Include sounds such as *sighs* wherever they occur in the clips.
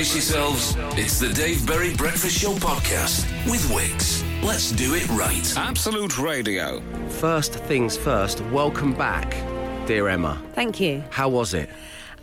Brace yourselves. It's the Dave Berry Breakfast Show podcast with Wix. Let's do it right. Absolute Radio. First things first, welcome back, dear Emma. Thank you. How was it?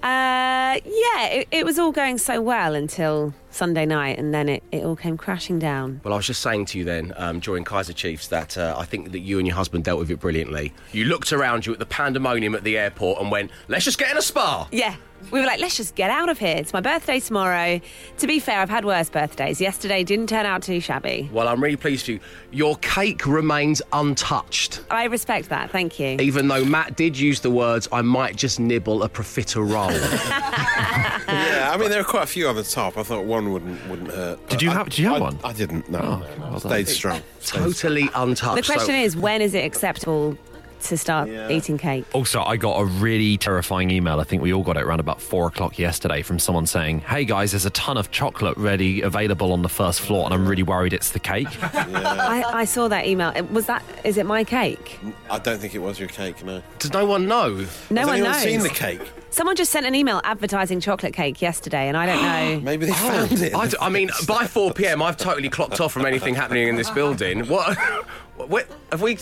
Uh, yeah, it, it was all going so well until Sunday night, and then it, it all came crashing down. Well, I was just saying to you then um, during Kaiser Chiefs that uh, I think that you and your husband dealt with it brilliantly. You looked around you at the pandemonium at the airport and went, let's just get in a spa. Yeah. We were like, let's just get out of here. It's my birthday tomorrow. To be fair, I've had worse birthdays. Yesterday didn't turn out too shabby. Well, I'm really pleased for you. Your cake remains untouched. I respect that. Thank you. Even though Matt did use the words, I might just nibble a profiterole. *laughs* *laughs* Yeah, I mean there are quite a few on the top. I thought one wouldn't wouldn't hurt. Did you I- have- did you have I- one? I didn't. No, Oh, no. well stayed strong. Stayed totally untouched. The question So- is, when is it acceptable to start Yeah. eating cake? Also, I got a really terrifying email. I think we all got it around about four o'clock yesterday from someone saying, Hey guys, there's a ton of chocolate ready available on the first floor, and I'm really worried it's the cake. *laughs* I, I saw that email. Was that? Is it my cake? I don't think it was your cake. No. Does no one know? No Has one anyone knows. seen the cake? Someone just sent an email advertising chocolate cake yesterday, and I don't know. *gasps* Maybe they oh, found it. I, d- I mean, by 4 p.m., I've totally clocked off from anything happening in this building. What? *laughs* what have we?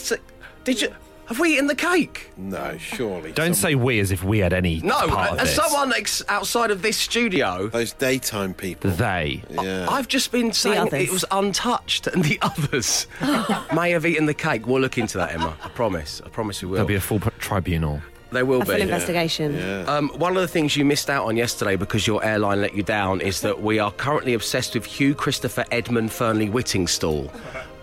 Did you? Have we eaten the cake? no, surely. Don't Some- say we as if we had any No. part of As this. someone ex- outside of this studio, those daytime people. They. yeah. I've just been saying it was untouched, and the others *laughs* may have eaten the cake. We'll look into that, Emma. I promise. I promise we will. There'll be a full p- tribunal. there will A full be. investigation. yeah. Um, one of the things you missed out on yesterday because your airline let you down is that we are currently obsessed with Hugh Christopher Edmund Fearnley Whittingstall.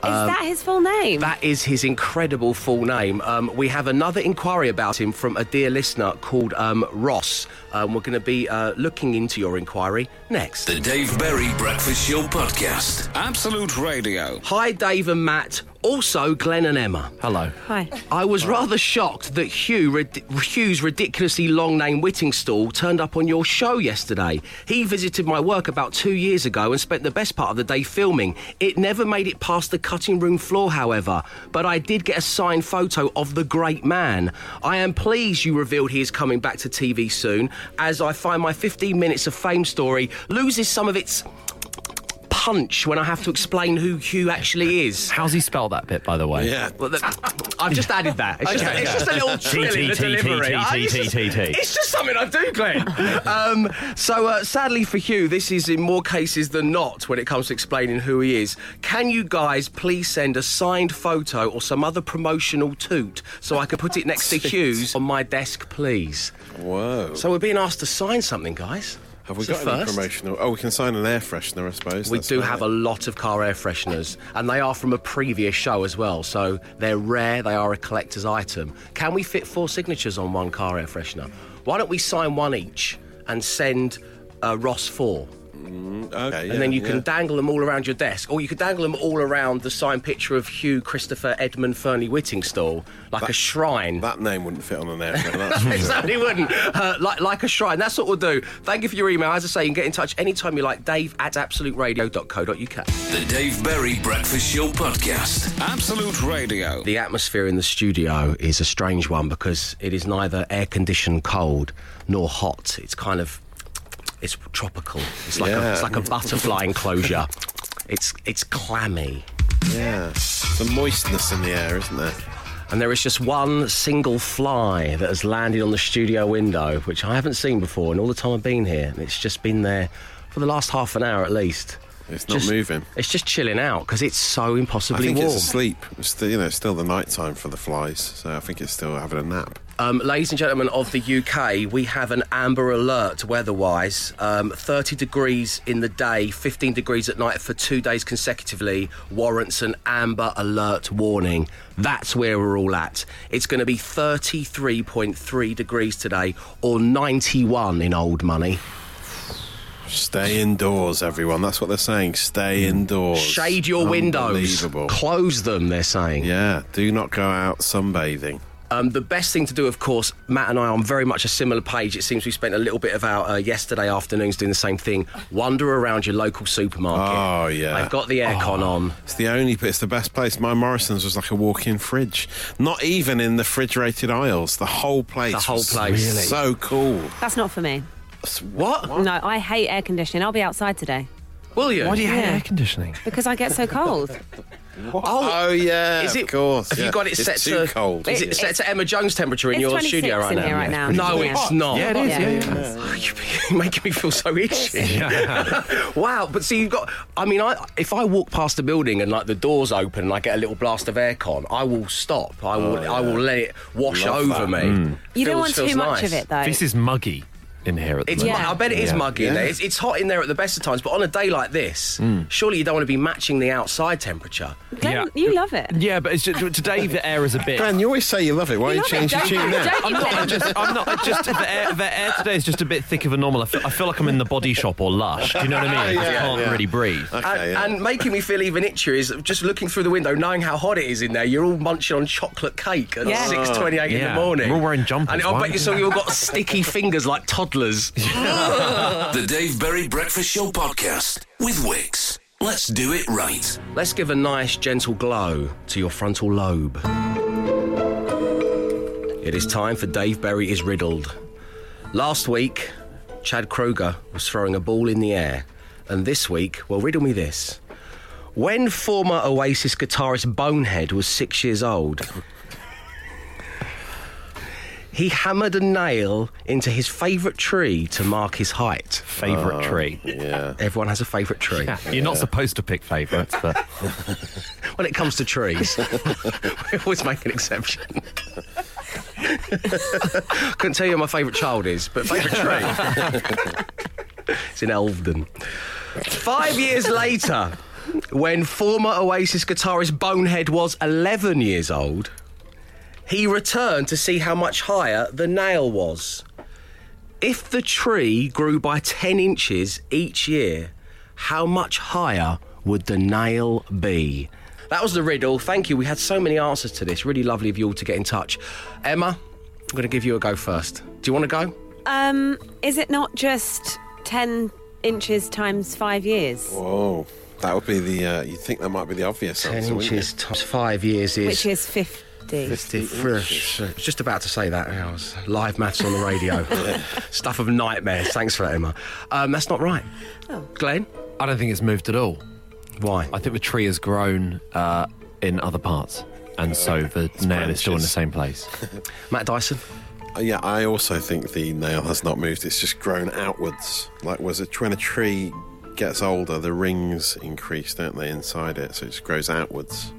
Is that his full name? That is his incredible full name. Um, we have another inquiry about him from a dear listener called um, Ross. Um, we're going to be uh, looking into your inquiry next. The Dave Berry Breakfast Show podcast. Absolute Radio. Hi, Dave and Matt. Also, Glenn and Emma. Hello. Hi. I was rather shocked that Hugh, rid- Hugh's ridiculously long name Whittingstall turned up on your show yesterday. He visited my work about two years ago and spent the best part of the day filming. It never made it past the cutting room floor, however, but I did get a signed photo of the great man. I am pleased you revealed he is coming back to TV soon, as I find my 15 minutes of fame story loses some of its punch when I have to explain who Hugh actually is. How's he spell that bit, by the way? yeah. Well, the, I've just added that. It's, just, Okay. it's just a little trill in the T, T, T, delivery. T, Ah, T, It's T, just- T, T. it's just something I do, Glenn. um, so, uh, sadly for Hugh, this is in more cases than not when it comes to explaining who he is. Can you guys please send a signed photo or some other promotional toot so I can put it next to Hugh's on my desk, please? Whoa. So, we're being asked to sign something, guys. Have we It's a got any promotional? Oh, we can sign an air freshener, I suppose. We That's do have it. a lot of car air fresheners, and they are from a previous show as well. So they're rare, they are a collector's item. Can we fit four signatures on one car air freshener? Why don't we sign one each and send uh, Ross four? Okay, and then you can yeah. dangle them all around your desk, or you could dangle them all around the signed picture of Hugh Christopher Edmund Fearnley Whittingstall, like a shrine. That name wouldn't fit on an *laughs* air freshener. That's for It certainly wouldn't. Uh, like, like a shrine. That's what we'll do. Thank you for your email. As I say, you can get in touch anytime you like. Dave at absoluteradio.co.uk. The Dave Berry Breakfast Show podcast. Absolute Radio. The atmosphere in the studio is a strange one because it is neither air conditioned cold nor hot. It's kind of it's tropical. It's like a, it's like a butterfly enclosure. It's it's clammy. Yeah. the moistness in the air, isn't there? And there is just one single fly that has landed on the studio window, which I haven't seen before in all the time I've been here. And it's just been there for the last half an hour at least. It's not moving. It's just chilling out because it's so I impossibly think warm. it's asleep. It's still, you know, it's still the night time for the flies, so I think it's still having a nap. Um, ladies and gentlemen of the UK, we have an amber alert weather-wise. Um, 30 degrees in the day, 15 degrees at night for two days consecutively warrants an amber alert warning. That's where we're all at. It's going to be 33.3 degrees today, or 91 in old money. Stay indoors, everyone. That's what they're saying. Stay indoors. Shade your windows, close them. They're saying. Yeah, do not go out sunbathing. Um, the best thing to do, of course, Matt and I are on very much a similar page. It seems we spent a little bit of our uh, yesterday afternoons doing the same thing. Wander around your local supermarket. Oh, yeah. I've got the aircon on. It's the only, it's the best place. My Morrison's was like a walk-in fridge. Not even in the refrigerated aisles. The whole place. The whole was place. Really? So cool. That's not for me. What? No, I hate air conditioning. I'll be outside today Will you? Why do you hate Yeah. air conditioning? because I get so cold. Oh, oh, yeah, Is it? of course. Have yeah. you got it It's set too to? cold. Is it set to Emma Jones temperature in It's your studio right in now? here right now. No, Yeah. it's not. Yeah, it is. Yeah. Yeah, yeah. *laughs* You're making me feel so itchy. *laughs* wow, but see, you've got. I mean, I if I walk past the building and like the doors open and I get a little blast of aircon, I will stop. I will. Oh, I will let it wash Love over that. me. Mm. You don't want too much nice. of it though. This is muggy in here at the It's, moment. Yeah. I bet it is Yeah. muggy in there. It's, it's hot in there at the best of times, but on a day like this, hmm. surely you don't want to be matching the outside temperature. Glenn, Yeah. you love it. Yeah, but it's just, today the air is a bit. Glenn, you always say you love it. Why You don't you change your tune now? I'm not. Glenn? I just. I'm not. I just. The air, the air today is just a bit thick of a normal. I feel, I feel like I'm in the body shop or Lush. Do you know what I mean? I can't yeah. really breathe. Okay, and, yeah. and making me feel even itchier is just looking through the window, knowing how hot it is in there. You're all munching on chocolate cake at Yeah. six twenty-eight in the morning. We're all wearing jumpers, and I why bet you would so you've got sticky fingers like toddlers. *laughs* The Dave Berry Breakfast Show podcast with Wix. Let's do it right. Let's give a nice, gentle glow to your frontal lobe. It is time for Dave Berry is Riddled. Last week, Chad Kroeger was throwing a ball in the air. And this week, well, riddle me this. When former Oasis guitarist Bonehead was six years old, he hammered a nail into his favourite tree to mark his height. Favorite oh, tree. yeah. Everyone has a favourite tree. Yeah, You're not supposed to pick favourites, but *laughs* When it comes to trees, *laughs* we always make an exception. *laughs* Couldn't tell you who my favourite child is, but favourite tree. it's in Elveden. Five years later, when former Oasis guitarist Bonehead was 11 years old, he returned to see how much higher the nail was. If the tree grew by 10 inches each year, how much higher would the nail be? That was the riddle. Thank you. We had so many answers to this. Really lovely of you all to get in touch. Emma, I'm going to give you a go first. Do you want to go? Um, is it not just 10 inches times five years? Whoa. That would be the. Uh, you think that might be the obvious 10 answer, wouldn't inches times five years is. Which is 50. 50 fresh. I was just about to say that. I was live maths on the radio. *laughs* Stuff of nightmares. Thanks for that, Emma. Um, that's not right. Oh. Glenn? I don't think it's moved at all. Why? I think the tree has grown uh, in other parts, and so the nail is still in the same place. *laughs* Matt Dyson? Uh, yeah, I also think the nail has not moved. It's just grown outwards. Like, was it when a tree gets older, the rings increase, don't they, inside it? So it just grows outwards.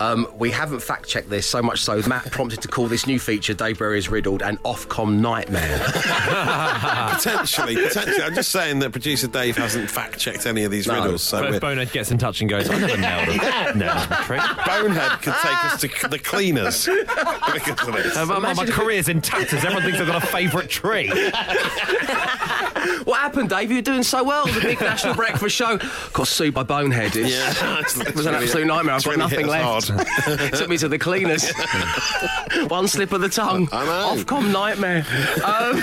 Um, we haven't fact checked this so much so Matt prompted to call this new feature Dave Berry is riddled an Ofcom nightmare. *laughs* potentially, potentially. I'm just saying that producer Dave hasn't fact checked any of these No. riddles. So But if we're- Bonehead gets in touch and goes, I never nailed a, nailed a. Bonehead could take us to the cleaners *laughs* because of this. Uh, my, my career's in tatters. Everyone thinks I've got a favourite tree. *laughs* what happened, Dave? You were doing so well. The big national breakfast show got sued by Bonehead. It's, Yeah, It was an absolute nightmare. I've got really nothing us left. Hard. Took me to the cleaners. *laughs* *laughs* One slip of the tongue. I know. Ofcom nightmare. Um,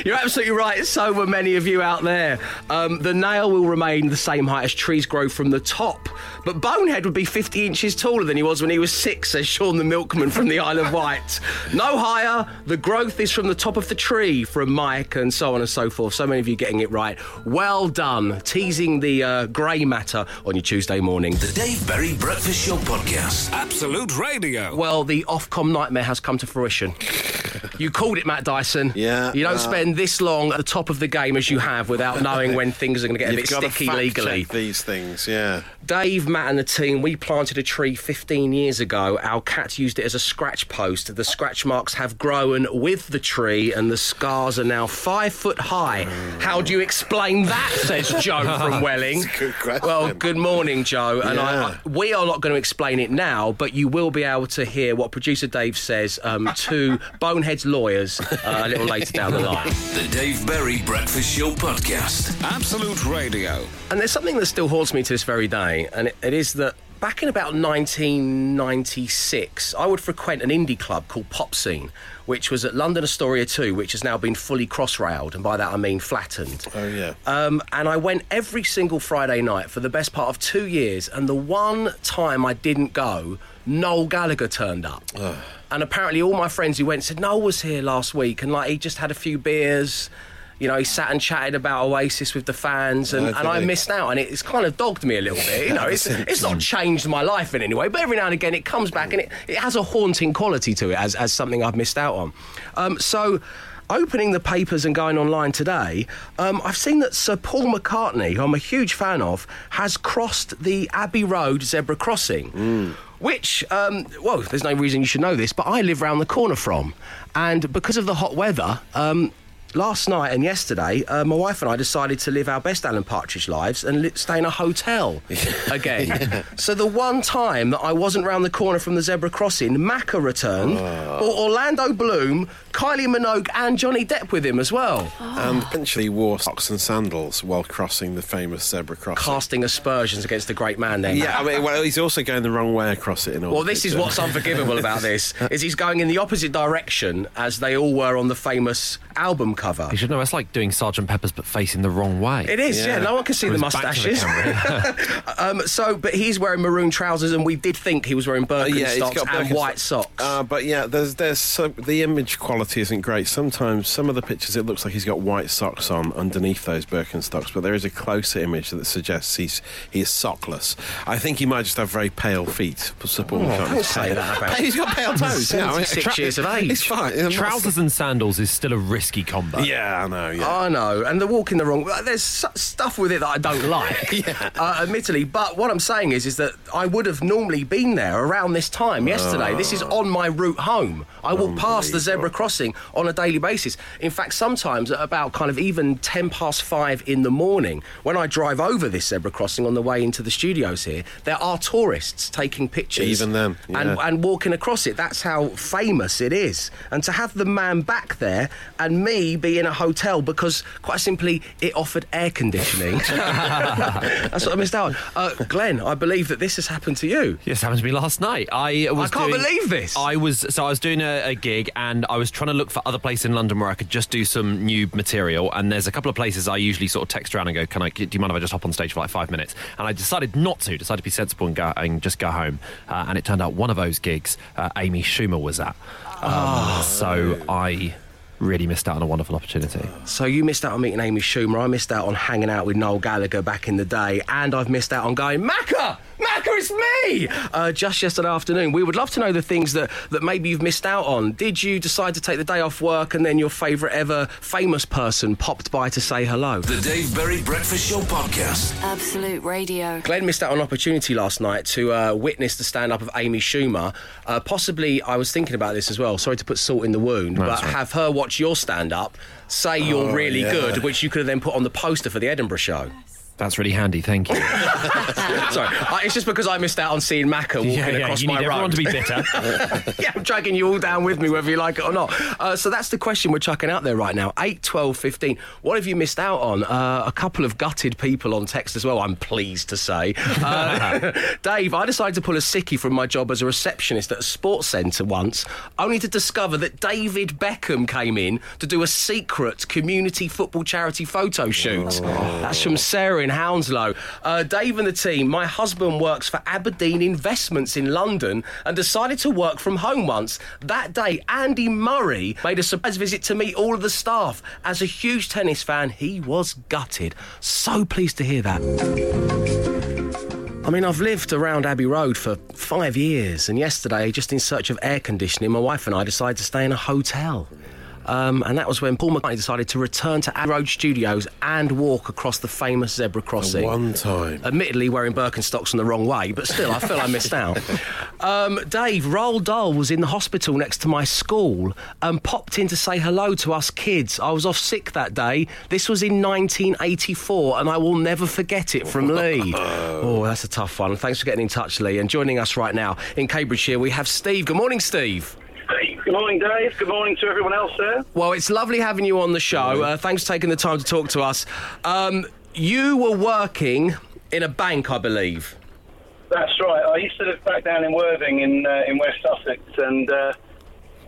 *laughs* you're absolutely right. So were many of you out there. Um, the nail will remain the same height as trees grow from the top. But Bonehead would be 50 inches taller than he was when he was six, says Sean the Milkman from the Isle of Wight. No higher. The growth is from the top of the tree, from Mike, and so on and so forth. So many of you getting it right. Well done. Teasing the uh, grey matter on your Tuesday morning. The Dave Berry Breakfast Show podcast. Absolute Radio. Well, the Ofcom nightmare has come to fruition. *laughs* You called it, Matt Dyson. Yeah, You don't uh, spend this long at the top of the game as you have without knowing when things are going to get a bit got sticky legally. these things, yeah. Dave, Matt, and the team, we planted a tree 15 years ago. Our cat used it as a scratch post. The scratch marks have grown with the tree, and the scars are now five foot high. How do you explain that? *laughs* Says Joe from Welling. That's a good question. Well, good morning, Joe. And I, Yeah. I, we are not going to explain it now, but you will be able to hear what producer Dave says um, to *laughs* Bonehead's lawyers uh, a little later down the line. The Dave Berry Breakfast Show podcast. Absolute Radio. And there's something that still haunts me to this very day, and it, it is that back in about 1996, I would frequent an indie club called Pop Scene, which was at London Astoria 2, which has now been fully cross railed, and by that I mean flattened. Oh, yeah. Um, and I went every single Friday night for the best part of two years, and the one time I didn't go, Noel Gallagher turned up. And apparently, all my friends who went said, Noel was here last week, and like he just had a few beers. You know, he sat and chatted about Oasis with the fans, and, Oh, and I missed out, and it's kind of dogged me a little bit. You *laughs* know, it's, it's not changed my life in any way, but every now and again it comes back, and it, it has a haunting quality to it as, as something I've missed out on. Um, so. Opening the papers and going online today, um, I've seen that Sir Paul McCartney, who I'm a huge fan of, has crossed the Abbey Road zebra crossing. Which, um, well, there's no reason you should know this, but I live round the corner from. And because of the hot weather, um, last night and yesterday, uh, my wife and I decided to live our best Alan Partridge lives and li- stay in a hotel *laughs* again. *laughs* So the one time that I wasn't round the corner from the zebra crossing, Macca returned, or Orlando Bloom, Kylie Minogue, and Johnny Depp with him as well, And eventually wore socks and sandals while crossing the famous zebra crossing. casting aspersions against the great man there. yeah, I mean, well, he's also going the wrong way across it. In all Well, this is what's unforgivable about this: *laughs* is he's going in the opposite direction as they all were on the famous album cover. You should know it's like doing Sergeant Pepper's but facing the wrong way. It is, yeah. Yeah. No one can see the With his back to the mustaches. *laughs* um, so, but he's wearing maroon trousers, and we did think he was wearing Uh, yeah, he's Birkenstocks got and white socks. Uh, but yeah, there's there's so, the image quality isn't great. Sometimes some of the pictures it looks like he's got white socks on underneath those Birkenstocks, but there is a closer image that suggests he's he is sockless. I think he might just have very pale feet. for Support Oh, don't say that about- *laughs* He's got pale *laughs* toes. yeah, I mean, 76 years of age. It's fine. Trousers and sandals is still a risky combo. Yeah, I know. Yeah. I know, and the walking the wrong. There's stuff with it that I don't like, *laughs* Yeah. uh, admittedly. But what I'm saying is, is that I would have normally been there around this time yesterday. This is on my route home. I walk past the zebra crossing on a daily basis. In fact, sometimes at about kind of even ten past five in the morning, when I drive over this zebra crossing on the way into the studios here, there are tourists taking pictures, Even then, and and walking across it. That's how famous it is. And to have the man back there and me be in a hotel because, quite simply, it offered air conditioning. *laughs* That's what I missed out on. Uh, Glenn, I believe that this has happened to you. Yes, happened to me last night. I was. I can't doing- believe this. I was so I was doing a, a gig and I was trying to look for other places in London where I could just do some new material. And there's a couple of places I usually sort of text around and go, "Can I? Do you mind if I just hop on stage for like five minutes?" And I decided not to. Decided to be sensible and go and just go home. Uh, and it turned out one of those gigs, uh, Amy Schumer was at. Um, So I really missed out on a wonderful opportunity. So you missed out on meeting Amy Schumer. I missed out on hanging out with Noel Gallagher back in the day, and I've missed out on going Macca. Macca, it's me! Uh, just yesterday afternoon. We would love to know the things that, that maybe you've missed out on. Did you decide to take the day off work and then your favourite ever famous person popped by to say hello? The Dave Berry Breakfast Show Podcast. Absolute Radio. Glenn missed out on an opportunity last night to uh, witness the stand up of Amy Schumer. Uh, possibly, I was thinking about this as well. Sorry to put salt in the wound, but right. have her watch your stand up, say you're oh, really yeah. good, which you could have then put on the poster for the Edinburgh show. That's really handy. Thank you. *laughs* Sorry, uh, it's just because I missed out on seeing Macca walking across you my need road. everyone to be bitter. *laughs* yeah, I'm dragging you all down with me, whether you like it or not. Uh, so that's the question we're chucking out there right now. 8, 12, 15. What have you missed out on? Uh, a couple of gutted people on text as well, I'm pleased to say. Uh, *laughs* Dave, I decided to pull a sickie from my job as a receptionist at a sports centre once, only to discover that David Beckham came in to do a secret community football charity photo shoot. That's from Sarah in Hounslow. Uh, Dave and the team, my husband works for Aberdeen Investments in London and decided to work from home once. That day, Andy Murray made a surprise visit to meet all of the staff. As a huge tennis fan, he was gutted. So pleased to hear that. I mean, I've lived around Abbey Road for five years, and yesterday, just in search of air conditioning, my wife and I decided to stay in a hotel. Um, and that was when Paul McCartney decided to return to Abbey Road Studios and walk across the famous zebra crossing. One time. Admittedly, wearing Birkenstocks in the wrong way, but still, I feel I missed out. *laughs* Um, Dave, Roald Dahl was in the hospital next to my school and popped in to say hello to us kids. I was off sick that day. This was in 1984, and I will never forget it from *laughs* Lee. oh, that's a tough one. Thanks for getting in touch, Lee. And joining us right now in Cambridgeshire, we have Steve. Good morning, Steve. Good morning, Dave. Good morning to everyone else there. Well, it's lovely having you on the show. Uh, thanks for taking the time to talk to us. Um, you were working in a bank, I believe. That's right. I used to live back down in Worthing in uh, in West Sussex, and uh,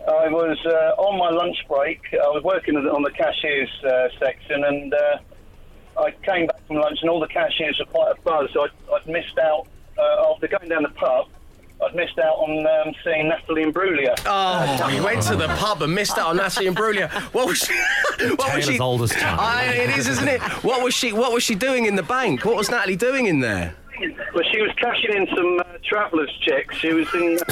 I was uh, on my lunch break. I was working on the- on the cashiers uh, section, and uh, I came back from lunch, and all the cashiers were quite a buzz. So I'd, I'd missed out uh, after going down the pub. I'd missed out on um, seeing Natalie Imbruglia. Oh, you went to the pub and missed out on Natalie Imbruglia. What was she? *laughs* What was she? as old as time. I, it is, isn't it? What was she? What was she doing in the bank? What was Natalie doing in there? Well, she was cashing in some uh, travellers' checks. She was in. *laughs*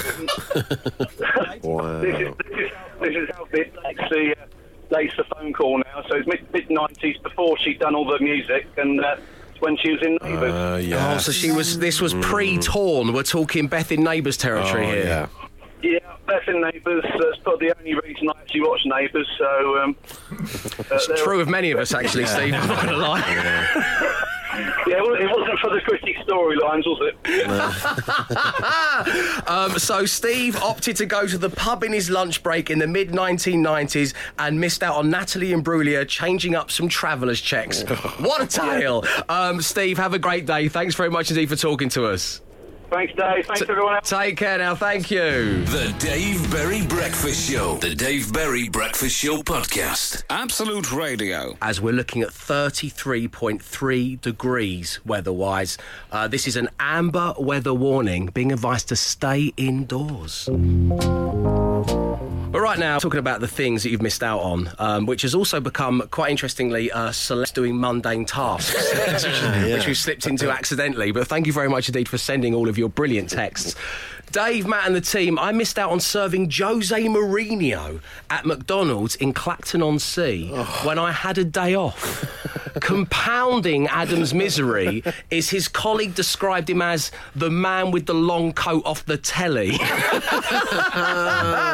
Wow. this, is, this, is, this is how it dates the, uh, dates the phone call now. So it's mid mid nineties before she'd done all the music, and uh, it's when she was in Neighbours. Uh, yeah. Oh, so she was. This was pre-torn. We're talking Beth in Neighbours territory Oh, here. yeah. Yeah, Beth in Neighbours. That's probably the only reason I actually watch Neighbours. So. Um, uh, True of many of us, actually, Steve. *laughs* I'm not going to lie. *laughs* Yeah, *laughs* well, it wasn't for the gritty storylines, was it? Um, so Steve opted to go to the pub in his lunch break in the mid 1990s and missed out on Natalie Imbruglia changing up some travellers' checks. what a tale! Um, Steve, have a great day. Thanks very much indeed for talking to us. Thanks, Dave. Thanks, everyone else. Take care now. Thank you. The Dave Berry Breakfast Show. The Dave Berry Breakfast Show podcast. Absolute Radio. As we're looking at 33.3 degrees weather-wise, uh, this is an amber weather warning, being advised to stay indoors. But right now, talking about the things that you've missed out on, um, which has also become quite interestingly uh, Celeste doing mundane tasks, *laughs* which we slipped into accidentally. But thank you very much indeed for sending all of your brilliant texts. Dave, Matt, and the team, I missed out on serving Jose Mourinho at McDonald's in Clacton on Sea when I had a day off. *laughs* Compounding Adam's misery is his colleague described him as the man with the long coat off the telly. *laughs* *laughs*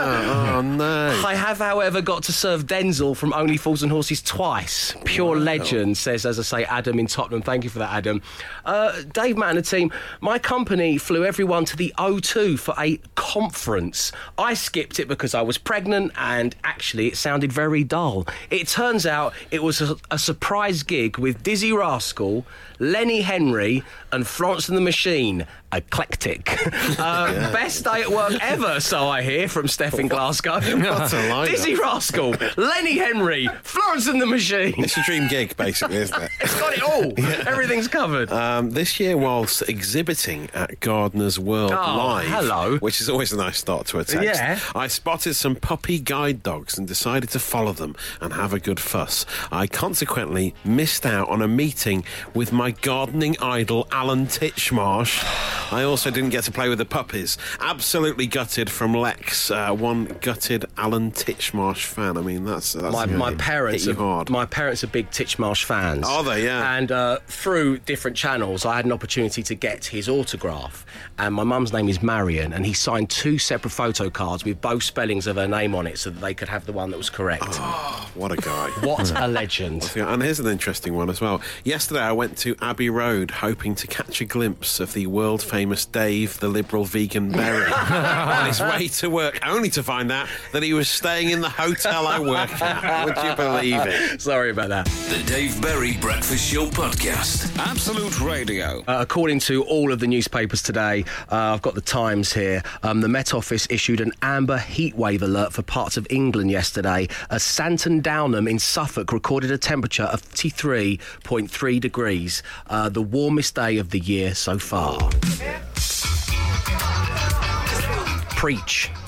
Oh, no. I have, however, got to serve Denzil from Only Fools and Horses twice. Pure legend, says, as I say, Adam in Tottenham. Thank you for that, Adam. Uh, Dave, Matt, and the team, my company flew everyone to the O2 for a conference. I skipped it because I was pregnant and actually it sounded very dull. It turns out it was a, a surprise gig with Dizzee Rascal, Lenny Henry, and Florence and the Machine. Eclectic. *laughs* Uh, Best day at work ever, so I hear from Steph in Glasgow. *laughs* What a *laughs* lineup. Dizzee Rascal, Lenny Henry, Florence and the Machine. It's a dream gig, basically, isn't it? It's got it all. Everything's covered. Um, this year, whilst exhibiting at Gardener's World Oh, Live, hello. which is always a nice start to a text, Yeah. I spotted some puppy guide dogs and decided to follow them and have a good fuss. I consequently missed out on a meeting with my gardening idol, Alan Titchmarsh. *sighs* *sighs* I also didn't get to play with the puppies. Absolutely gutted from Lex, uh, one gutted Alan Titchmarsh fan. I mean, that's, that's my, my parents are, hard. my parents are big Titchmarsh fans. Are they? Yeah. And uh, through different channels, I had an opportunity to get his autograph. And my mum's name is Marion, and he signed two separate photo cards with both spellings of her name on it, so that they could have the one that was correct. what a guy. *laughs* What a legend! *laughs* And here's an interesting one as well. Yesterday, I went to Abbey Road hoping to catch a glimpse of the world famous Dave, the liberal vegan berry, *laughs* on his way to work, only to find out that he was staying in the hotel I work at. Would you believe it? Sorry about that. The Dave Berry Breakfast Show podcast. Absolute Radio. Uh, according to all of the newspapers today, uh, I've got the Times here. Um, the Met Office issued an amber heatwave alert for parts of England yesterday as Santon Downham in Suffolk recorded a temperature of 53.3 degrees, uh, the warmest day of the year so far. Preach. *laughs*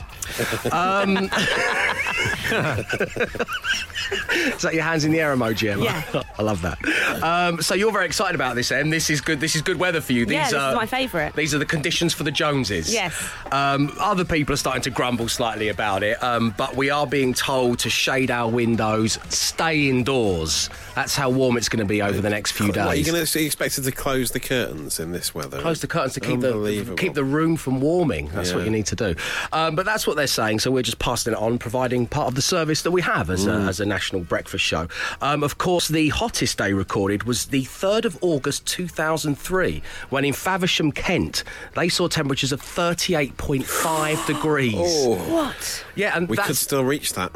Um, *laughs* Is that your hands in the air emoji, Emma? Yeah. *laughs* I love that. Um, so you're very excited about this, Em. This is good. This is good weather for you. These Yeah, this are is my favourite. These are the conditions for the Joneses. Yes. Um, other people are starting to grumble slightly about it, um, but we are being told to shade our windows, stay indoors. That's how warm it's going to be over the next few What, are you days. going to be expected to close the curtains in this weather? Close the curtains to keep the keep the room from warming. That's what you need to do. Um, but that's what they're saying. So we're just passing it on, providing part of the service that we have as, a, as a national breakfast show. Um, of course, the hottest day recorded was the 3rd of August 2003, when in Faversham, Kent, they saw temperatures of 38.5 *gasps* degrees. Oh, What? Yeah, and we that's could still reach that.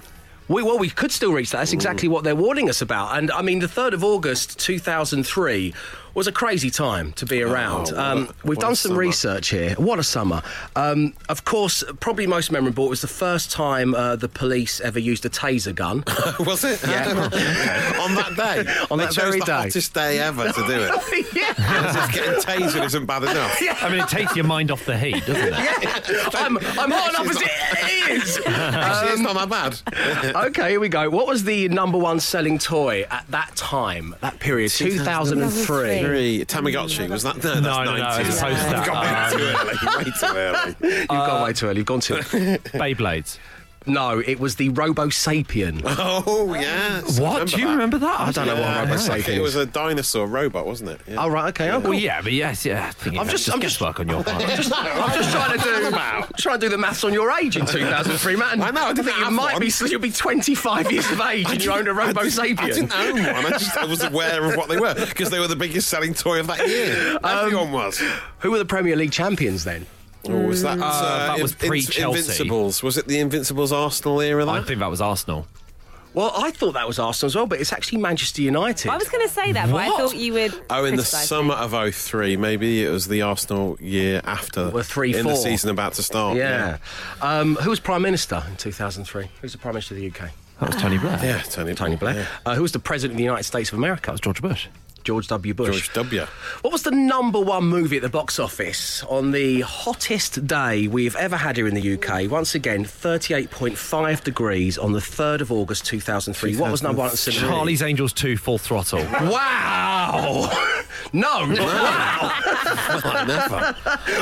We, well, we could still reach that. That's exactly what they're warning us about. And I mean, the 3rd of August 2003 was a crazy time to be around. what um, a- we've what done some summer. research here. What a summer. Um, of course, probably most memorable, was the first time uh, the police ever used a taser gun. *laughs* Was it? Yeah. *laughs* on that day. *laughs* On They that chose very the day. hottest day ever to do it. yeah. Just getting tasered isn't bad enough. Yeah. I mean, it takes your mind off the heat, doesn't it? I'm, I'm hot enough as it is. Actually, it's not that bad. Okay, here we go. What was the number one selling toy at that time, that period, 2003? Three. Tamagotchi, was that? No, that's No, no, no, 90s. it's post *laughs* that. You've gone way too early. *laughs* Way too early. You've gone way too early. You've gone too. Beyblades. No, it was the Robo Sapien. *laughs* Oh, yes. What? Do you remember that? I don't know what Yeah, Robo I think Sapien it was is. a dinosaur robot, wasn't it? Yeah. Oh right, okay. Oh, cool. Well, yeah, but yes, yeah. I think I'm it's just- just I'm just- guesswork on your *laughs* part. *laughs* I'm just trying to do trying to do the maths on your age in 2003, man. I know, I didn't think you might one. be you'll be 25 years of age and you owned a Robo I didn't- I Sapien. didn't own one. I just I was aware of what they were because they were the biggest selling toy of that year. Um, Everyone was. Who were the Premier League champions then? Or was that, uh, that was In- In- pre-Chelsea. Invincibles? Was it the Invincibles Arsenal era? I think that was Arsenal. Well, I thought that was Arsenal as well, but it's actually Manchester United. I was going to say that, but I thought you would. Oh, in the criticise me. summer of 03, maybe it was the Arsenal year after. Well, three, in the season about to start. yeah. Um, who was Prime Minister in 2003? Who's the Prime Minister of the UK? That was Tony Blair. Yeah, Tony, Tony Blair. Yeah. Uh, who was the President of the United States of America? That was George Bush. George W. Bush. George W. What was the number one movie at the box office on the hottest day we've ever had here in the UK? Once again, 38.5 degrees on the 3rd of August 2003. What was number one at the cinema? Charlie's Angels 2 Full Throttle. *laughs* Wow! no! Wow! *laughs* Never.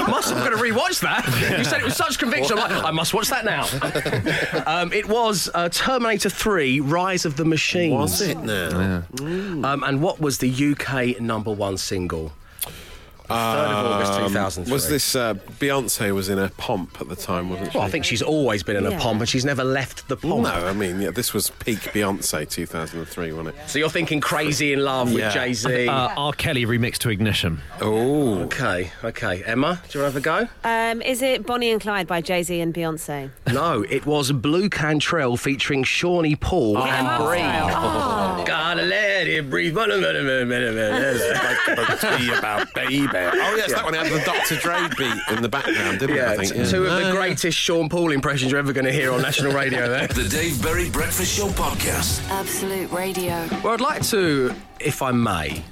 must, I'm going to rewatch that. You said it with such conviction. I'm like, I must watch that now. um, it was uh, Terminator 3 Rise of the Machines. Was it now? Um, and what was the UK number one single? 3rd of August 2003. Um, Was this uh, Beyonce was in a pomp at the time, wasn't she? Well, I think she's always been in a Yeah. pomp and she's never left the pomp. No, I mean, yeah, this was peak Beyonce 2003, wasn't it? So you're thinking Crazy in Love with Jay Z. Uh, R. Kelly remixed to Ignition. Oh, okay, okay. Emma, do you want to have a go? Um, is it Bonnie and Clyde by Jay Z and Beyonce? no, it was Blu Cantrell featuring Sean Paul and Oh. Breathe. Oh. Gotta let it breathe. be about baby. Oh yes, that one had the Dr. Dre beat in the background, didn't Yeah, it? I think. t- two of Oh, the greatest Sean Paul impressions you're ever going to hear on national radio there. The Dave Berry Breakfast Show Podcast. Absolute Radio. Well, I'd like to, if I may,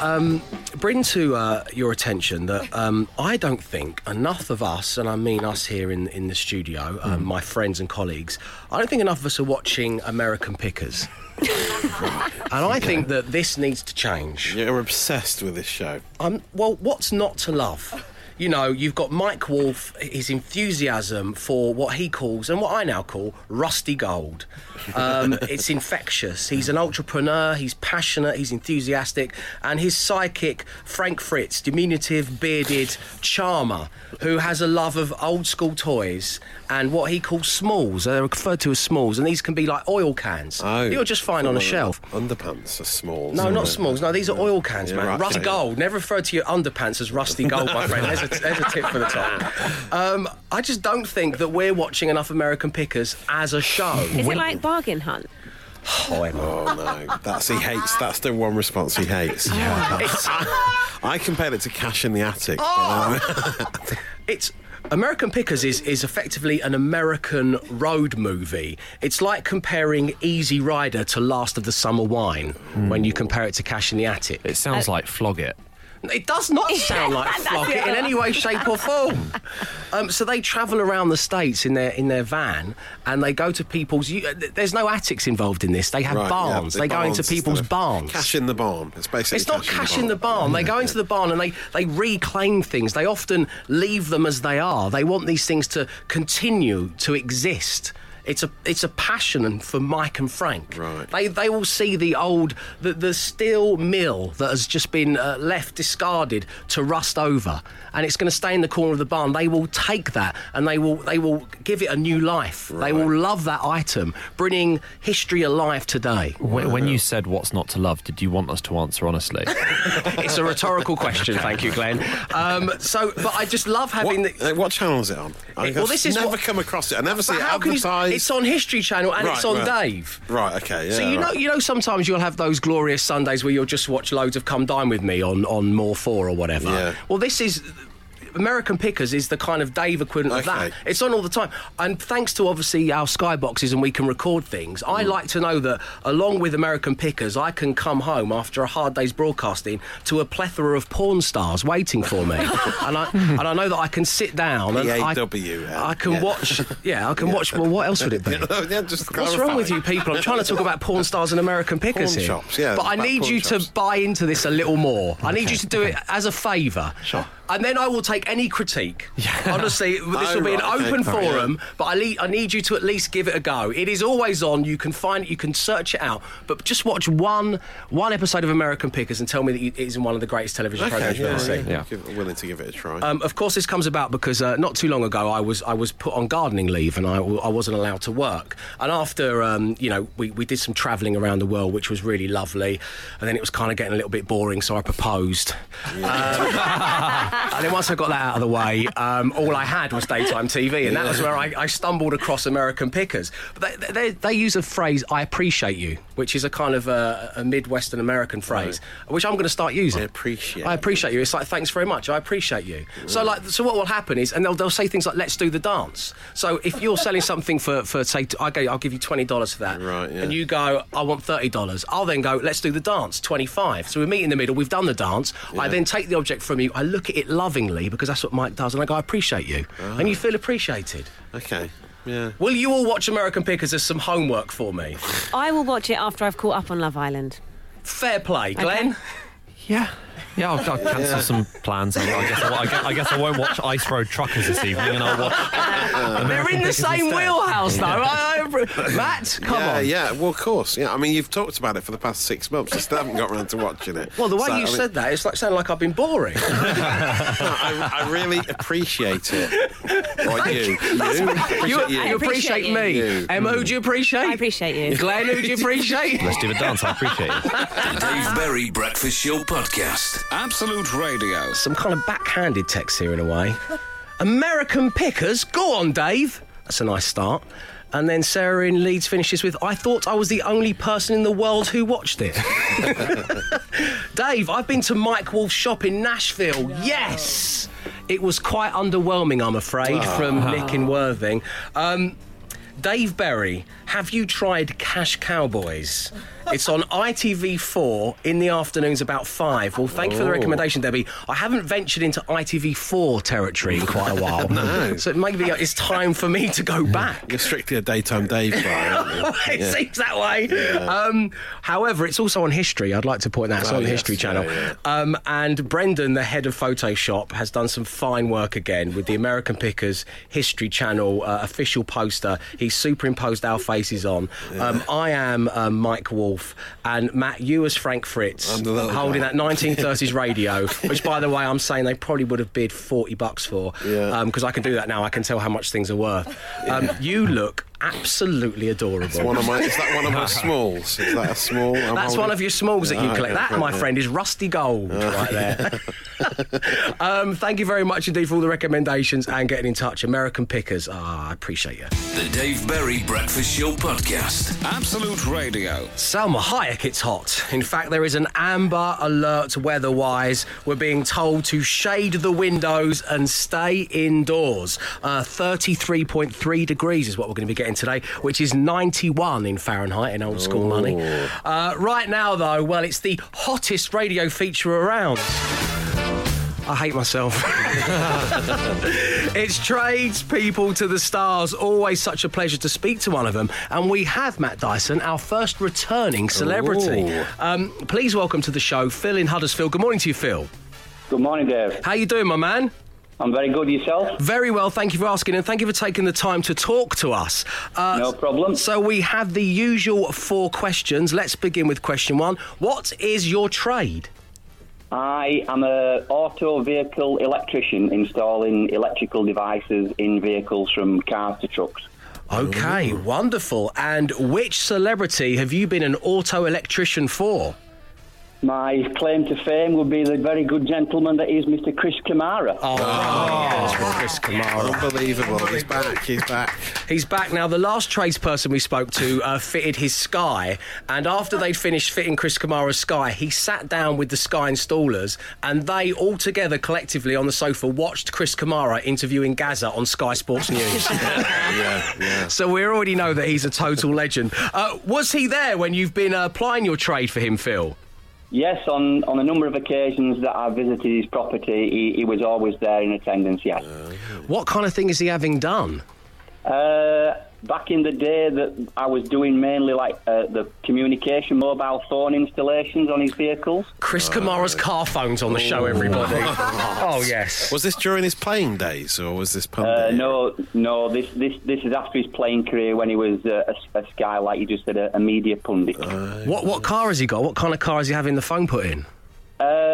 um, bring to uh, your attention that um, I don't think enough of us, and I mean us here in, in the studio, um, my friends and colleagues, I don't think enough of us are watching American Pickers. *laughs* and I think that this needs to change. You're obsessed with this show. Um, well, what's not to love? You know, you've got Mike Wolfe, his enthusiasm for what he calls, and what I now call, rusty gold. Um, *laughs* it's infectious. He's an entrepreneur, he's passionate, he's enthusiastic, and his sidekick, Frank Fritz, diminutive, bearded charmer, who has a love of old school toys and what he calls smalls. They're referred to as smalls, and these can be like oil cans. Oh, You'll just find on a shelf. Underpants are smalls. No, not smalls. No, these are oil cans, Yeah, man. right, Rust okay. gold. Never refer to your underpants as rusty gold, my friend. There's a, there's a tip for the top. Um, I just don't think that we're watching enough American Pickers as a show. Is it like Bargain Hunt? Oh, Emma. Oh no, that's he hates. That's the one response he hates. It's, *laughs* I compared it to Cash in the Attic. Oh! *laughs* it's American Pickers is, is effectively an American road movie. It's like comparing Easy Rider to Last of the Summer Wine when you compare it to Cash in the Attic. It sounds uh, like Flog It. It does not *laughs* sound like That's Flock it. it in any way, shape, or form. *laughs* Um, so they travel around the states in their in their van, and they go to people's. You, uh, there's no attics involved in this. They have Right, yeah, barns. the they go into people's instead of- barns. Cash in the barn. It's basically. It's not cash in the barn. They go into the barn and they, they reclaim things. They often leave them as they are. They want these things to continue to exist. It's a it's a passion for Mike and Frank. Right. They they will see the old the, the steel mill that has just been uh, left discarded to rust over, and it's going to stay in the corner of the barn. They will take that and they will they will give it a new life. They will love that item, bringing history alive today. When, when you said what's not to love, did you want us to answer honestly? *laughs* It's a rhetorical question, thank you, Glenn. Um, so, but I just love having What, the. uh, what channel is it on? I It- well, this is never what- come across it. I never see But it how can you- advertised. It's on History Channel and Right, it's on right. Dave. Right. Okay. Yeah. So you know, you know, sometimes you'll have those glorious Sundays where you'll just watch loads of "Come Dine with Me" on on More Four or whatever. Yeah. Well, this is. American Pickers is the kind of Dave equivalent of Okay. that. It's on all the time. And thanks to obviously our skyboxes and we can record things, I like to know that along with American Pickers, I can come home after a hard day's broadcasting to a plethora of Pawn Stars waiting for me. *laughs* and, I, and I know that I can sit down and I, can Yeah. watch. Yeah, I can watch. Well, what else would it be? *laughs* yeah, What's wrong with you people? I'm trying to talk about Pawn Stars and American Pickers Porn here. shops, yeah, But I need you shops. to buy into this a little more. I need you to do it as a favour. Sure. And then I will take any critique. *laughs* Honestly, this Oh, will be an right, okay. open All right, forum, but I, le- I need you to at least give it a go. It is always on. You can find it, you can search it out. But just watch one one episode of American Pickers and tell me that you- it is one of the greatest television Okay. programs you've Yeah, ever seen. yeah. Yeah. Willing to give it a try. Um, of course, this comes about because uh, not too long ago I was I was put on gardening leave and I, w- I wasn't allowed to work. And after um, you know we, we did some travelling around the world, which was really lovely. And then it was kind of getting a little bit boring, so I proposed. Um, *laughs* *laughs* *laughs* and then once I got that out of the way, um, all I had was daytime TV, and that was where I, I stumbled across American Pickers. But they, they, they use a phrase "I appreciate you," which is a kind of a, a Midwestern American phrase, which I'm going to start using. I appreciate I appreciate you. It's like thanks very much. I appreciate you. So like, so what will happen is, and they'll, they'll say things like, "Let's do the dance." So if you're selling something for for say, I go, I'll give you twenty dollars for that, Right, yeah. and you go, I want thirty dollars. I'll then go, let's do the dance, twenty five. So we meet in the middle. We've done the dance. I then take the object from you. I look at it lovingly because that's what Mike does, and I go, I appreciate you, and you feel appreciated. okay. Yeah. Will you all watch American Pickers as some homework for me? I will watch it after I've caught up on Love Island. Fair play, Glenn. Yeah. Yeah, I'll, I'll cancel some plans. I, I, guess I, I, guess, I guess I won't watch Ice Road Truckers this evening, and I'll watch. *laughs* They're in the same wheelhouse, though. I, I, Matt, come yeah, on. yeah. Well, of course. Yeah. I mean, you've talked about it for the past six months. I still haven't got around to watching it. Well, the way So, you I mean, said that, it's like sounding like I've been boring. *laughs* I, I really appreciate it. *laughs* Or you. *laughs* You. Appreciate you, you. you appreciate you. me. You. Emma, who'd you appreciate? I appreciate you. Glenn, who'd you appreciate? Let's do the dance. I appreciate it. The *laughs* Dave Berry Breakfast Show Podcast. Absolute Radio. Some kind of backhanded text here in a way. American Pickers? Go on, Dave. That's a nice start. And then Sarah in Leeds finishes with, I thought I was the only person in the world who watched it. *laughs* Dave, I've been to Mike Wolfe's shop in Nashville. Yes! It was quite underwhelming, I'm afraid, from Nick in Worthing. Um, Dave Berry, have you tried Cash Cowboys? It's on ITV4 in the afternoons about five. Well, thank you for the recommendation, Debbie. I haven't ventured into ITV4 territory in quite a while. *laughs* No. So maybe it's time for me to go back. You're strictly a daytime Dave guy, *laughs* it Yeah. seems that way. Um, however, it's also on History. I'd like to point that out. It's Oh, on the yes, History Channel. yeah. Um, and Brendan, the head of Photoshop, has done some fine work again with the American Pickers History Channel uh, official poster. He's superimposed our faces on. Um, I am um, Mike Wolfe, and Matt, you as Frank Fritz, I'm the little holding guy. that 1930s *laughs* radio, which, by the way, I'm saying they probably would have bid 40 bucks for. Yeah. Because I can do that now. I can tell how much things are worth. Um, you look absolutely adorable. It's one of my, is that one of my smalls? Is that a small? I'm That's holding- one of your smalls that you Ah, collect. okay, That, my friend, is rusty gold right there. *laughs* um, thank you very much indeed for all the recommendations and getting in touch. American Pickers. Ah, I appreciate you. The Dave Berry Breakfast Show Podcast. Absolute Radio. Salma Hayek, it's hot. In fact, there is an amber alert weather-wise. We're being told to shade the windows and stay indoors. Uh, 33.3 degrees is what we're going to be getting today, which is 91 in Fahrenheit in old school money. Uh, right now, though, well, it's the hottest radio feature around. I hate myself. *laughs* it's trades people to the stars. Always such a pleasure to speak to one of them. And we have Matt Dyson, our first returning celebrity. Um, please welcome to the show, Phil in Huddersfield. Good morning to you, Phil. Good morning, Dave. How you doing, my man? I'm very good. Yourself? Very well, thank you for asking, and thank you for taking the time to talk to us. Uh, No problem. So we have the usual four questions. Let's begin with question one. What is your trade? I am a auto vehicle electrician installing electrical devices in vehicles from cars to trucks. Okay, wonderful. And which celebrity have you been an auto electrician for? My claim to fame would be the very good gentleman that is Mr. Chris Kamara. Oh, yes, with Chris Kamara. Unbelievable. He's back. He's back. He's back now. The last tradesperson we spoke to uh, fitted his Sky, and after they'd finished fitting Chris Kamara's Sky, he sat down with the Sky installers, and they all together collectively on the sofa watched Chris Kamara interviewing Gazza on Sky Sports News. *laughs* Yeah, yeah. so we already know that he's a total legend. Uh, was he there when you've been uh, applying your trade for him, Phil? Yes, on, on a number of occasions that I visited his property, he, he was always there in attendance, yes. What kind of thing is he having done? Uh, back in the day that I was doing mainly like uh, the communication mobile phone installations on his vehicles. Chris Kamara's car phones on the show, everybody. *laughs* oh, yes. Was this during his playing days, or was this pundit? Uh, no, no, this, this this is after his playing career when he was uh, a, a Sky, like you just said, a, a media pundit. What, what car has he got? What kind of car is he having the phone put in?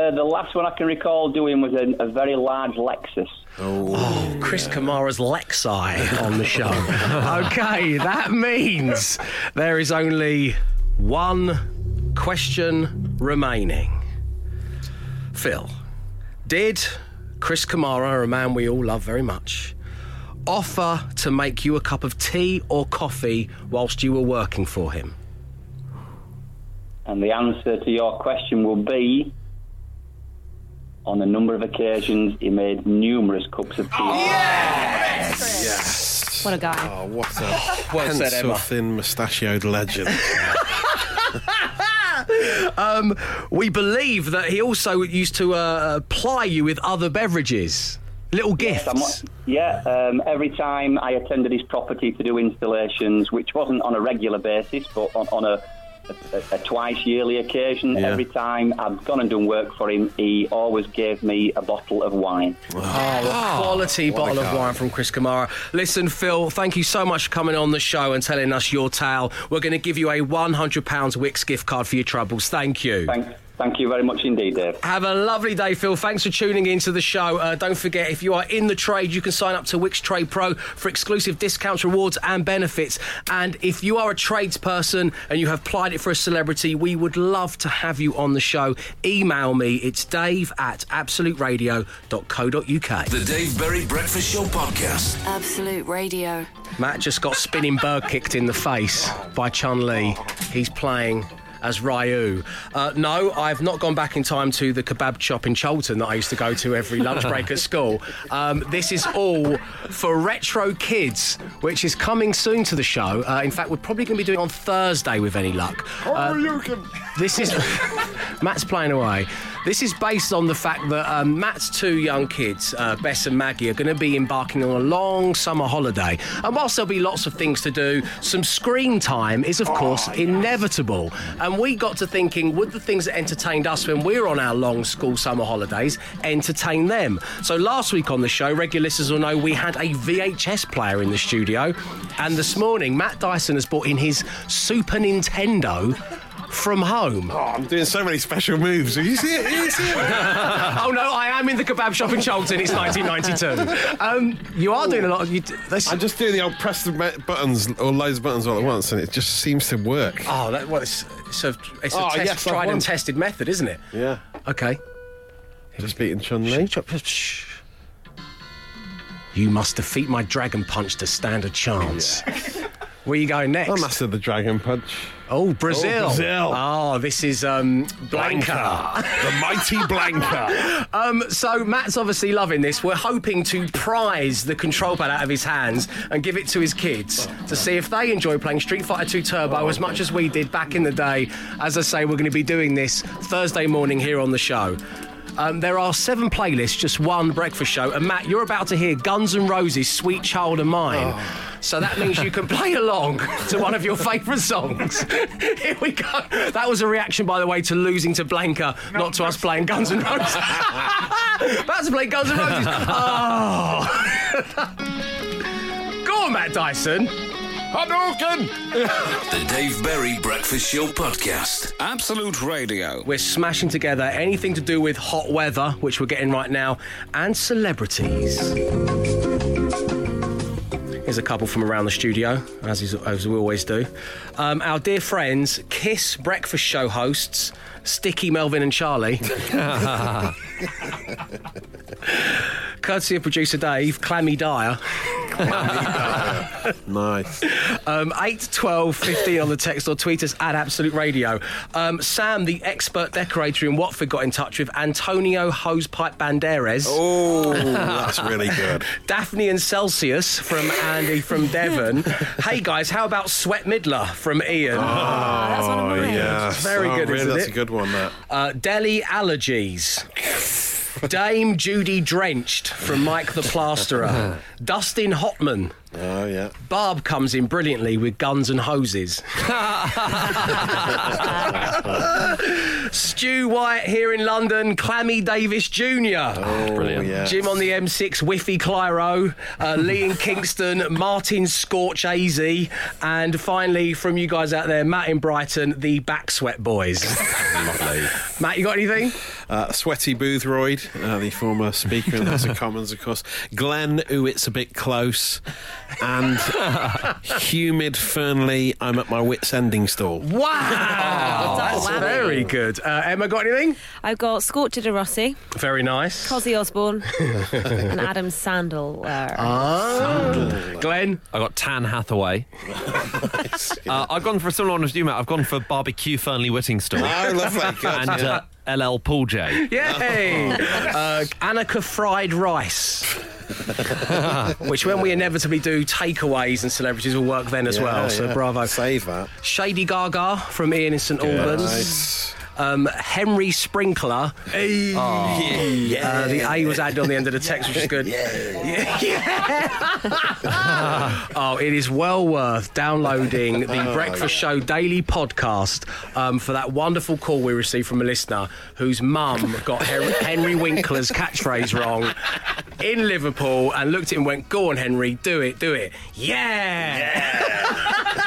Uh, the last one I can recall doing was a, a very large Lexus. Oh, Chris Kamara's Lexi on the show. *laughs* okay, that means there is only one question remaining. Phil, did Chris Kamara, a man we all love very much, offer to make you a cup of tea or coffee whilst you were working for him? And the answer to your question will be on a number of occasions, he made numerous cups of tea. Yes. What a guy. Oh, what a *laughs* Well said, pencil Emma. thin mustachioed legend. *laughs* Um, we believe that he also used to uh, ply you with other beverages, little gifts. Somewhat- yeah, um, every time I attended his property to do installations, which wasn't on a regular basis, but on, on a, a, a twice yearly occasion, Yeah. every time I've gone and done work for him, he always gave me a bottle of wine. Oh, ah, a quality bottle of wine from Chris Kamara. Listen, Phil, thank you so much for coming on the show and telling us your tale. We're going to give you a £100 Wickes gift card for your troubles. Thank you. Thank, thank you very much indeed, Dave. Have a lovely day, Phil. Thanks for tuning into the show. Uh, don't forget, if you are in the trade, you can sign up to Wickes Trade Pro for exclusive discounts, rewards, and benefits. And if you are a tradesperson and you have plied it for a celebrity, we would love to have you on the show. Email me. It's dave at absoluteradio.co.uk. The Dave Berry Breakfast Show Podcast. Absolute Radio. Matt just got spinning bird kicked in the face by Chun Li. He's playing as Ryu. Uh, no, I've not gone back in time to the kebab shop in Chorlton that I used to go to every lunch break at school. *laughs* Um, this is all for Retro Kids, which is coming soon to the show. Uh, in fact, we're probably going to be doing it on Thursday with any luck. Uh, this is *laughs* *laughs* Matt's playing away. This is based on the fact that um, Matt's two young kids, uh, Bess and Maggie, are going to be embarking on a long summer holiday. And whilst there'll be lots of things to do, some screen time is, of course, inevitable. And we got to thinking, would the things that entertained us when we were on our long school summer holidays entertain them? So last week on the show, regular listeners will know we had a VHS player in the studio. And this morning, Matt Dyson has brought in his Super Nintendo from home. Oh, I'm doing so many special moves. You see it? You see it? *laughs* oh no, I am in the kebab shop in Chorlton. It's 1992. Um, you are doing a lot of. You, this, I'm just doing the old press the buttons or loads of buttons all at once, and it just seems to work. oh, that, well, it's, it's a, it's a Oh, test, yes, tried and tested method, isn't it? Yeah. Okay. Just beating Chun Li. You must defeat my dragon punch to stand a chance. Where are you going next? I mastered the Dragon Punch. Oh, Brazil. Oh, Brazil. Oh, this is um, Blanka. the mighty *laughs* Blanka. Um, so Matt's obviously loving this. We're hoping to prize the control pad out of his hands and give it to his kids to see if they enjoy playing Street Fighter 2 Turbo as much as we did back in the day. As I say, we're going to be doing this Thursday morning here on the show. Um, there are seven playlists, just one breakfast show. And Matt, you're about to hear Guns N' Roses' "Sweet Child of Mine." So that means you can play along to one of your favourite songs. *laughs* Here we go. That was a reaction, by the way, to losing to Blanka, not to us playing Guns N' Roses. *laughs* about to play Guns N' Roses. *laughs* Oh. go on, Matt Dyson. Hadouken! The Dave Berry Breakfast Show Podcast. Absolute Radio. We're smashing together anything to do with hot weather, which we're getting right now, and celebrities. Here's a couple from around the studio, as, is, as we always do. Um, our dear friends, Kiss breakfast show hosts, Sticky, Melvin, and Charlie. *laughs* Courtesy of producer Dave, Clammy Dyer. *laughs* Nice. Um, 8, 12, 15 on the text or tweet us at Absolute Radio. Um, Sam, the expert decorator in Watford, got in touch with Antonio Hosepipe Banderas. Oh, that's really *laughs* good. Daphne and Celsius from Andy from Devon. *laughs* hey guys, how about Sweat Midler from Ian? that's one of Oh, mine. yeah. Very oh, good, Really, isn't that's it? a good one, that. Uh, Delhi Allergies. *laughs* Dame Judy Drenched from Mike the Plasterer. *laughs* Dustin Hotman. Oh, yeah. Barb comes in brilliantly with guns and hoses. *laughs* Stu White here in London, Clammy Davis Jr. Oh, Brilliant. Yeah. Jim on the M6, Whiffy Clyro, uh, Lee in Kingston, Martin Scorch AZ, and finally from you guys out there, Matt in Brighton, the Back Sweat Boys. Lovely. Matt, you got anything? Uh, Sweaty Boothroyd, uh, the former Speaker in the House of Commons, of course. Glenn, ooh, it's a bit close. And Humid Fearnley, I'm at my wit's ending stall. Wow! That's Wow. very good. Uh, Emma, got anything? I've got Scorcher de Rossi, Very nice. Cosy Osborne, *laughs* and Adam Sandler. Ah. Glenn? I got Tan Hathaway. *laughs* uh, I've gone for a similar one as you, Matt. I've gone for barbecue Fearnley Whittingstall. Oh, lovely. Good. and uh, LL Pool J. Yay! *laughs* uh, Anneka Fried Rice. *laughs* Which, when we inevitably do takeaways and celebrities, will work then as Yeah, well. So, yeah. bravo. Save that. Shady Gaga from Ian in St Albans. Nice. Um, Henry Sprinkler. Hey. Uh, the A was added on the end of the text, which is good. Yeah. *laughs* Yeah. *laughs* oh, it is well worth downloading the Breakfast Show daily podcast um, for that wonderful call we received from a listener whose mum got Her- *laughs* Henry Winkler's catchphrase wrong in Liverpool and looked at it and went, Go on, Henry, do it, do it. Yeah.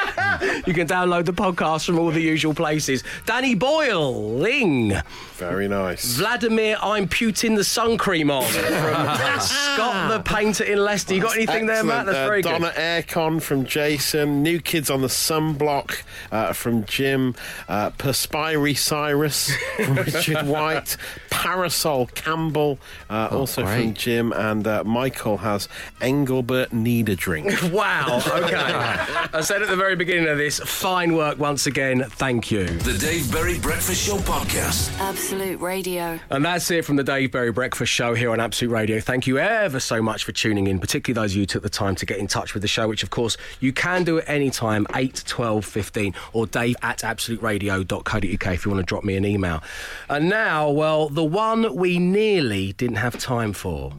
You can download the podcast from all the usual places. Danny Boyling. Very nice. Vladimir, I'm puting the sun cream on *laughs* from Scott the painter in Leicester. You got anything there, Matt? Excellent. That's Uh, very Donna good. Aircon from Jason. New Kids on the Sunblock uh, from Jim. Uh, Perspire Cyrus from *laughs* Richard White. Parasol Campbell uh, also from. Jim. And uh, Michael has Engelbert Need a Drink. *laughs* Wow. Okay. I said at the very beginning of this, fine work once again. Thank you. The Dave Berry Breakfast Show Podcast. Absolute Radio. And that's it from the Dave Berry Breakfast Show here on Absolute Radio. Thank you ever so much for tuning in, particularly those of you who took the time to get in touch with the show, which of course you can do at any time, 8, 12, 15, or dave at absoluteradio.co.uk if you want to drop me an email. And now, well, the one we nearly didn't have time for.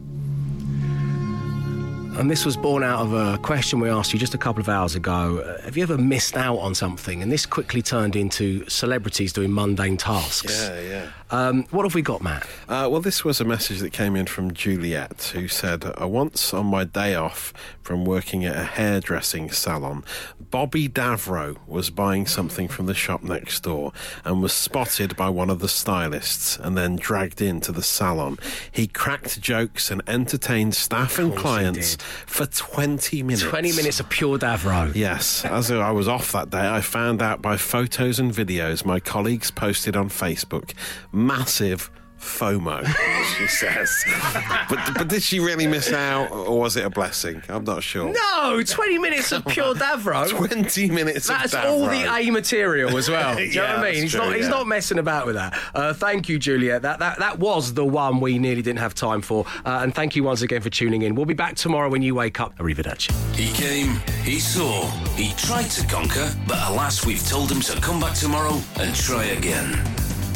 And this was born out of a question we asked you just a couple of hours ago. Uh, have you ever missed out on something? And this quickly turned into celebrities doing mundane tasks. Yeah, yeah. Um, what have we got, Matt? Uh, well, this was a message that came in from Juliet, who said, uh, Once on my day off from working at a hairdressing salon, Bobby Davro was buying something from the shop next door and was spotted by one of the stylists and then dragged into the salon. He cracked jokes and entertained staff and clients. For 20 minutes. 20 minutes of pure Davro. Yes, as I was off that day, I found out by photos and videos my colleagues posted on Facebook. Massive FOMO, she says. but, but did she really miss out, or was it a blessing? I'm not sure. No, 20 minutes of pure Davro. 20 minutes of pure. That's all the A material as well. Do you know what I mean? He's true, not. He's not messing about with that. Uh, thank you, Juliet. That, that that was the one we nearly didn't have time for. Uh, and thank you once again for tuning in. We'll be back tomorrow when you wake up. Arrivederci. He came, he saw, he tried to conquer, but alas, we've told him to come back tomorrow and try again.